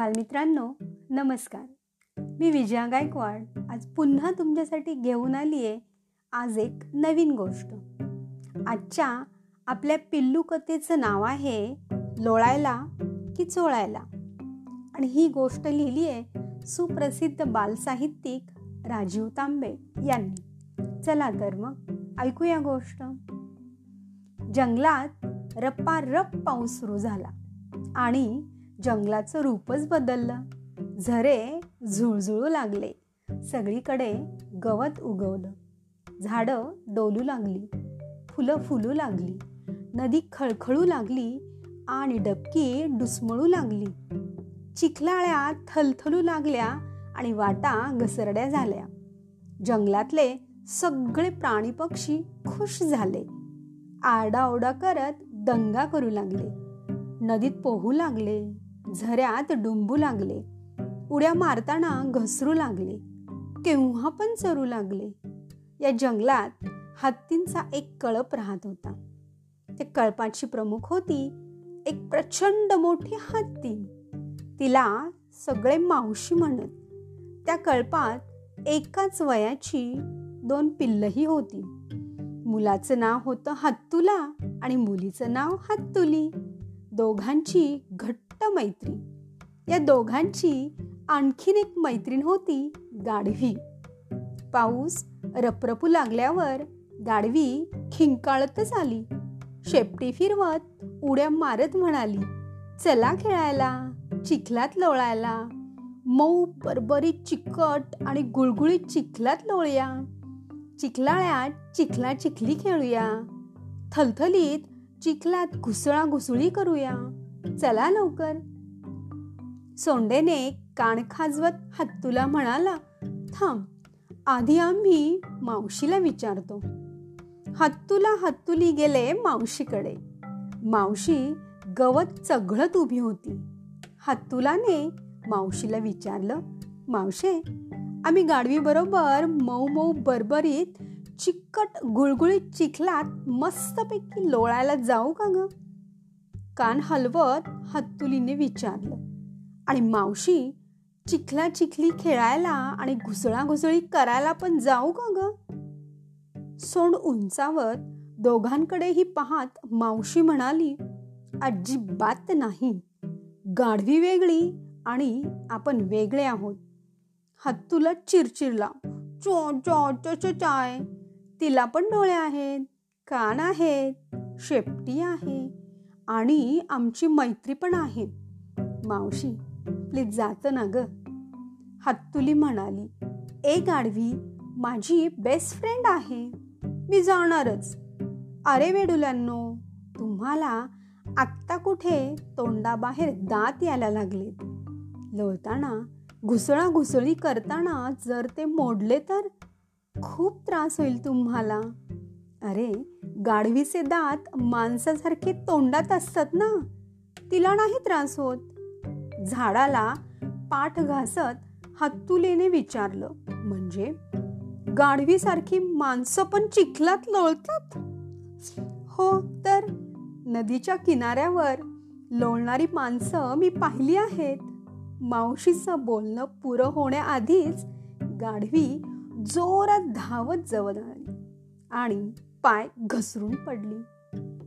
बालमित्रांनो नमस्कार. मी विजया गायकवाड आज पुन्हा तुमच्यासाठी घेऊन आली आहे आज एक नवीन गोष्ट. आजच्या आपल्या पिल्लू कथेचं नाव आहे लोळायला की चोळायला? आणि ही गोष्ट लिहिली आहे सुप्रसिद्ध बालसाहित्यिक राजीव तांबे यांनी. चला तर मग ऐकूया गोष्ट. जंगलात रप्पा पाऊस सुरू झाला आणि जंगलाचं रूपच बदललं. झरे झुळझुळू लागले. सगळीकडे गवत उगवलं. झाडं डोलू लागली. फुलं फुलू लागली. नदी खळखळू लागली आणि डबकी डुसमळू लागली. चिखलाळ्या थलथलू लागल्या आणि वाटा घसरड्या झाल्या. जंगलातले सगळे प्राणी पक्षी खुश झाले. आरडाओरडा करत दंगा करू लागले. नदीत पोहू लागले. झऱ्यात डुंबू लागले. उड्या मारताना घसरू लागले. केव्हा पण चरू लागले. या जंगलात हत्तींचा एक कळप राहत होता. त्या कळपाची प्रमुख होती एक प्रचंड मोठी हत्ती. तिला सगळे मावशी म्हणत. त्या कळपात एकाच वयाची दोन पिल्लही होती. मुलाचं नाव होतं हत्तुला आणि मुलीचं नाव हत्तुली. दोघांची घट्ट मैत्री. या दोघांची आणखीन एक मैत्रीण होती गाढवी. पाऊस रपरपू लागल्यावर गाढवी खिंकाळतच आली. शेपटी फिरवत उड्या मारत म्हणाली चला खेळायला चिखलात लोळायला. मऊ बरबरी चिकट आणि गुळगुळीत चिखलात लोळूया. चिखलाळ्यात चिखला चिखली खेळूया. थलथलीत चिखलात घुसळा घुसळी करूया. चला लवकर. सोंडेने कान खाजवत हत्तूला म्हणाला थांब आधी आम्ही मावशीला विचारतो. हत्तूला हत्तुली गेले मावशीकडे. मावशी गवत चघळत उभी होती. हत्तुलाने मावशीला विचारलं मावशे आम्ही गाडवी बरोबर मऊ मऊ बरबरीत चिकट गुळगुळीत चिखलात मस्तपैकी लोळायला जाऊ का ग? कान हलवत हत्तुलीने विचारलं. आणि मावशी चिखला चिखली खेळायला आणि घुसळाघुसळी करायला पण जाऊ का ग? सोंड उंचावत दोघांकडेही पाहत मावशी म्हणाली अजिबात नाही. गाढवी वेगळी आणि आपण वेगळे आहोत. हत्तूला चिरचिरला चो चो चो चाय. तिला पण डोळे आहेत कान आहेत शेपटी आहे आणि आमची मैत्री पण आहे. मावशी प्लीज जात ना ग. हत्तुली म्हणाली एक आडवी माझी बेस्ट फ्रेंड आहे. मी जाणारच. अरे वेडुल्यांनो तुम्हाला आत्ता कुठे तोंडाबाहेर दात यायला लागलेत? लोळताना घुसळा घुसळी करताना जर ते मोडले तर खूप त्रास होईल तुम्हाला. अरे गाढवीचे दात माणसासारखे तोंडात असतात ना? तिला नाही त्रास होत. झाडाला पाठ घासत हत्तुलेने विचारलं. म्हणजे गाढवीसारखी माणसं पण चिखलात लोळतात? हो तर नदीच्या किनाऱ्यावर लोळणारी माणसं मी पाहिली आहेत. मावशीचं बोलणं पुरं होण्याआधीच गाढवी जोरात धावत जवळ आली आणि पाय घसरून पडली.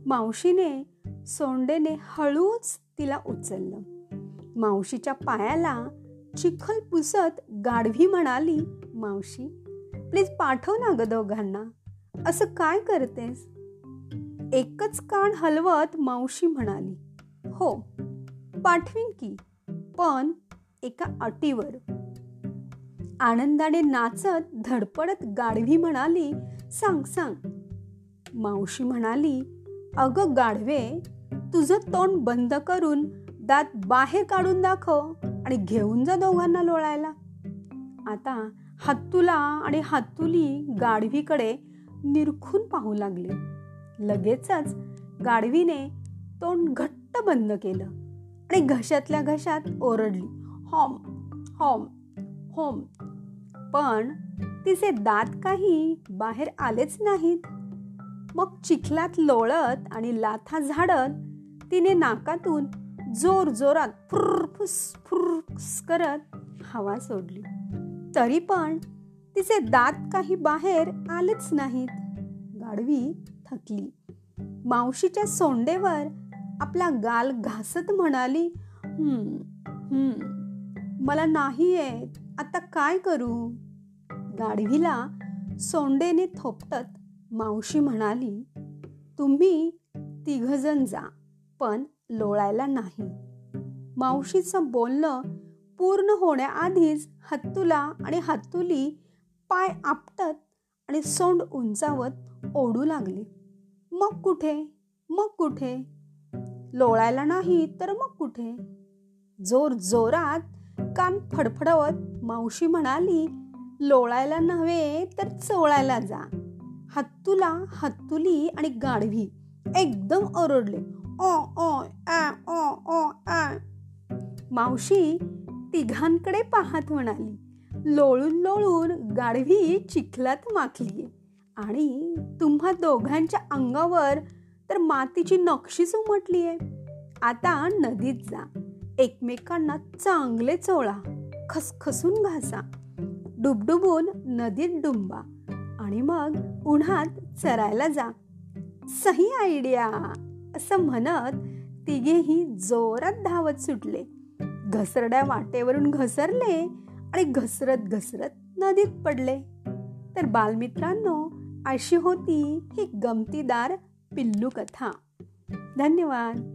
मावशीने सोंडेने हळूच तिला उचललं. मावशीच्या पायाला चिखल पुसत गाढवी म्हणाली मावशी प्लीज पाठव ना ग दोघांना. असं काय करतेस? एकच कान हलवत मावशी म्हणाली हो पाठवीन की पण एका अटीवर. आनंदाने नाचत धडपडत गाढवी म्हणाली सांग सांग. मावशी म्हणाली अग गाढवे तुझं तोंड बंद करून दात बाहेर काढून दाखव आणि घेऊन जा दोघांना लोळायला. आता हत्तुला आणि हत्तुली गाढवीकडे निरखून पाहू लागले. लगेचच गाढवीने तोंड घट्ट बंद केलं आणि घशातल्या घशात ओरडली हॉम हॉम होम. पण तिचे दात काही बाहेर आलेच नाहीत. मग चिखलात लोळत आणि लाथा झाडत तिने नाकातून जोर जोरात फुरफुस फुरफुस करत हवा सोडली. तरी पण तिचे दात काही बाहेर आलेच नाहीत. गाढवी थकली. मावशीच्या सोंडेवर आपला गाल घासत म्हणाली मला नाही येत. आता काय करू? गाढवीला सोंडेने थोपटत मावशी म्हणाली तुम्ही तिघजण जा पण लोळायला नाही. मावशीचं बोलणं पूर्ण होण्याआधीच हत्तुला आणि हत्तुली पाय आपटत आणि सोंड उंचावत ओढू लागले. मग कुठे? मग कुठे? लोळायला नाही तर मग कुठे? जोर जोरात कान फडफडवत मावशी म्हणाली लोळायला नव्हे तर चोळायला जा. हत्तुला हत्तुली आणि गाढवी एकदम ओरडले. ओ ओ आ ओ ओ आ. मावशी तिघांकडे पाहत म्हणाली लोळून लोळून गाढवी चिखलात माखलीये आणि तुम्हा दोघांच्या अंगावर तर मातीची नक्षीच उमटलीये. आता नदीत जा. एकमेकांना चांगले चोळा खसखसून घासा डुबडुबून नदीत डुंबा आणि मग उन्हात चरायला जा. सही आयडिया असं म्हणत तिघेही जोरात धावत सुटले. घसरड्या वाटेवरून घसरले आणि घसरत घसरत नदीत पडले. तर बालमित्रांनो अशी होती ही गमतीदार पिल्लू कथा. धन्यवाद.